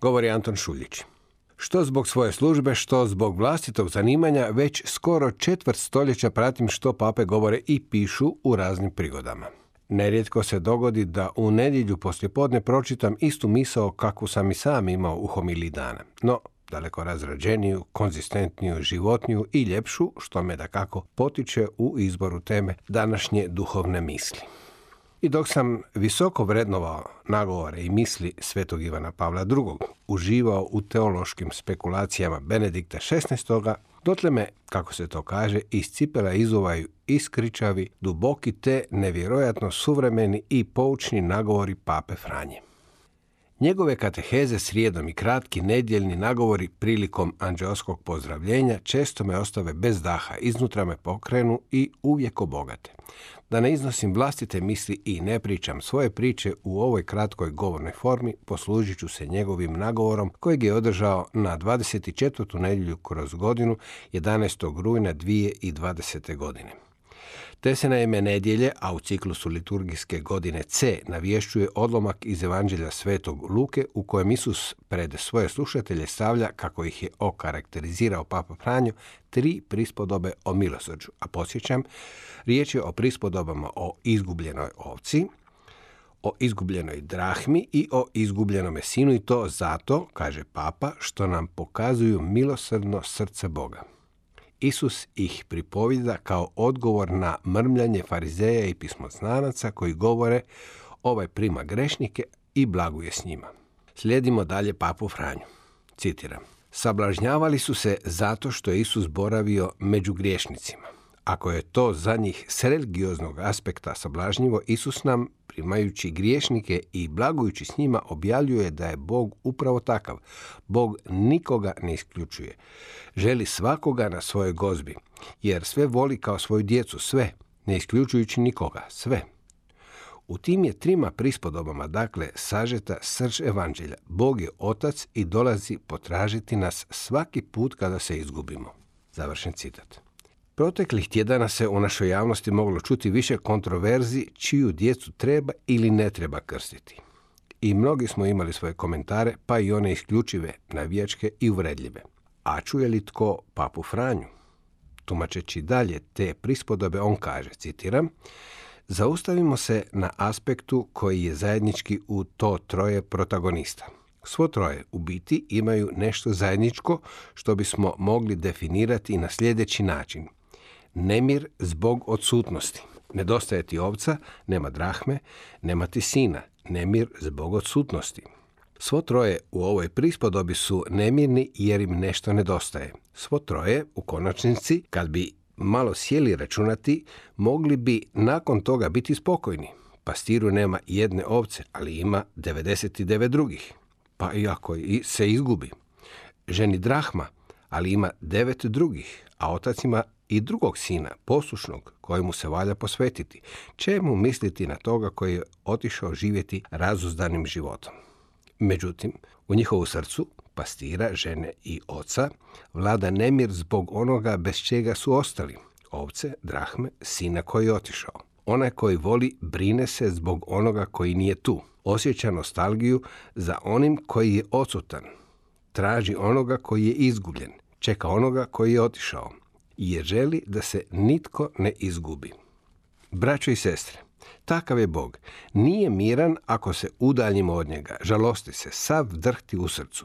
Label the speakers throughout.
Speaker 1: Govori Anton Šuljić. Što zbog svoje službe, što zbog vlastitog zanimanja, već skoro četvrt stoljeća pratim što pape govore i pišu u raznim prigodama. Nerijetko se dogodi da u nedjelju poslijepodne pročitam istu misao kakvu sam i sam imao u homiliji dana. No, daleko razrađeniju, konzistentniju, životniju i ljepšu, što me da kako potiče u izboru teme današnje duhovne misli. I dok sam visoko vrednovao nagovore i misli svetog Ivana Pavla II, uživao u teološkim spekulacijama Benedikta XVI, dotle me, kako se to kaže, iz cipela izuvaju iskričavi, duboki te nevjerojatno suvremeni i poučni nagovori Pape Franje. Njegove kateheze srijedom i kratki nedjeljni nagovori prilikom anđelskog pozdravljenja često me ostave bez daha, iznutra me pokrenu i uvijek obogate. Da ne iznosim vlastite misli i ne pričam svoje priče u ovoj kratkoj govornoj formi, poslužit ću se njegovim nagovorom kojeg je održao na 24. nedjelju kroz godinu 11. rujna 2020. godine. Te se naime nedjelje, a u ciklusu liturgijske godine C navješćuje odlomak iz Evanđelja Svetog Luke u kojem Isus pred svoje slušatelje stavlja, kako ih je okarakterizirao Papa Franjo, tri prispodobe o milosrđu. A posjećam, riječ je o prispodobama o izgubljenoj ovci, o izgubljenoj drahmi i o izgubljenome sinu i to zato, kaže papa, što nam pokazuju milosrdno srce Boga. Isus ih pripovida kao odgovor na mrmljanje farizeja i pismoznanaca koji govore ovaj prima grešnike i blaguje s njima. Slijedimo dalje papu Franju. Citiram. Sablažnjavali su se zato što je Isus boravio među griješnicima. Ako je to za njih s religioznog aspekta sablažnjivo, Isus nam, primajući griješnike i blagujući s njima, objavljuje da je Bog upravo takav. Bog nikoga ne isključuje. Želi svakoga na svojoj gozbi, jer sve voli kao svoju djecu, sve, ne isključujući nikoga, sve. U tim je trima prispodobama, dakle, sažeta srž evanđelja. Bog je otac i dolazi potražiti nas svaki put kada se izgubimo. Završen citat. Proteklih tjedana se u našoj javnosti moglo čuti više kontroverzi čiju djecu treba ili ne treba krstiti. I mnogi smo imali svoje komentare, pa i one isključive, navijačke i uvredljive. A čuje li tko papu Franju? Tumačeći dalje te prispodobe, on kaže, citiram, Zaustavimo se na aspektu koji je zajednički u to troje protagonista. Svo troje u biti imaju nešto zajedničko što bismo mogli definirati na sljedeći način – nemir zbog odsutnosti. Nedostaje ti ovca, nema drahme, nema ti sina, nemir zbog odsutnosti. Svo troje u ovoj prispodobi su nemirni jer im nešto nedostaje. Svo troje, u konačnici, kad bi malo sjeli računati, mogli bi nakon toga biti spokojni. Pastiru nema jedne ovce, ali ima 99 drugih. Pa i ako se izgubi. Ženi drahma, ali ima devet drugih, a otac ima i drugog sina, poslušnog, kojemu se valja posvetiti. Čemu misliti na toga koji je otišao živjeti razuzdanim životom? Međutim, u njihovu srcu, pastira, žene i oca, vlada nemir zbog onoga bez čega su ostali. Ovce, drahme, sina koji je otišao. Onaj koji voli brine se zbog onoga koji nije tu. Osjeća nostalgiju za onim koji je odsutan. Traži onoga koji je izgubljen. Čeka onoga koji je otišao jer želi da se nitko ne izgubi. Braćo i sestre, takav je Bog. Nije miran ako se udaljimo od njega, žalosti se, sav drhti u srcu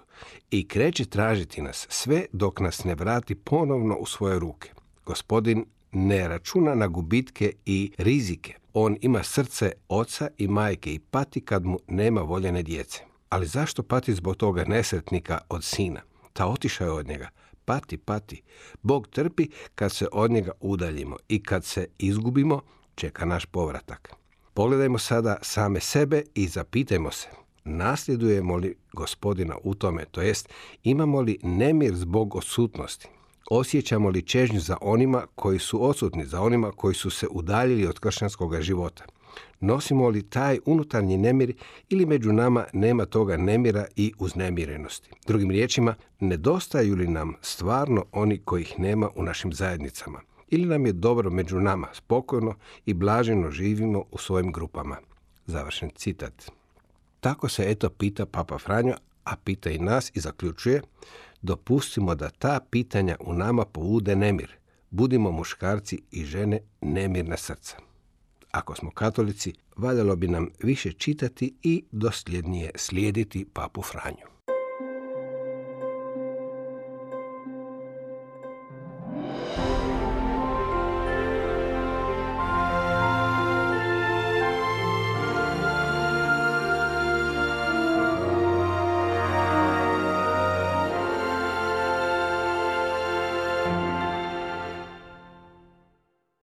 Speaker 1: i kreće tražiti nas sve dok nas ne vrati ponovno u svoje ruke. Gospodin ne računa na gubitke i rizike. On ima srce oca i majke i pati kad mu nema voljene djece. Ali zašto pati zbog toga nesretnika od sina? Ta otišao je od njega pati, pati. Bog trpi kad se od njega udaljimo i kad se izgubimo, čeka naš povratak. Pogledajmo sada same sebe i zapitajmo se, nasljedujemo li gospodina u tome, to jest imamo li nemir zbog odsutnosti, osjećamo li čežnju za onima koji su odsutni, za onima koji su se udaljili od kršćanskog života. Nosimo li taj unutarnji nemir ili među nama nema toga nemira i uznemirenosti? Drugim riječima, nedostaju li nam stvarno oni kojih nema u našim zajednicama? Ili nam je dobro među nama, spokojno i blaženo živimo u svojim grupama? Završen citat. Tako se eto pita Papa Franjo, a pita i nas i zaključuje, dopustimo da ta pitanja u nama povude nemir. Budimo muškarci i žene nemirna srca. Ako smo katolici, valjalo bi nam više čitati i dosljednije slijediti papu Franju.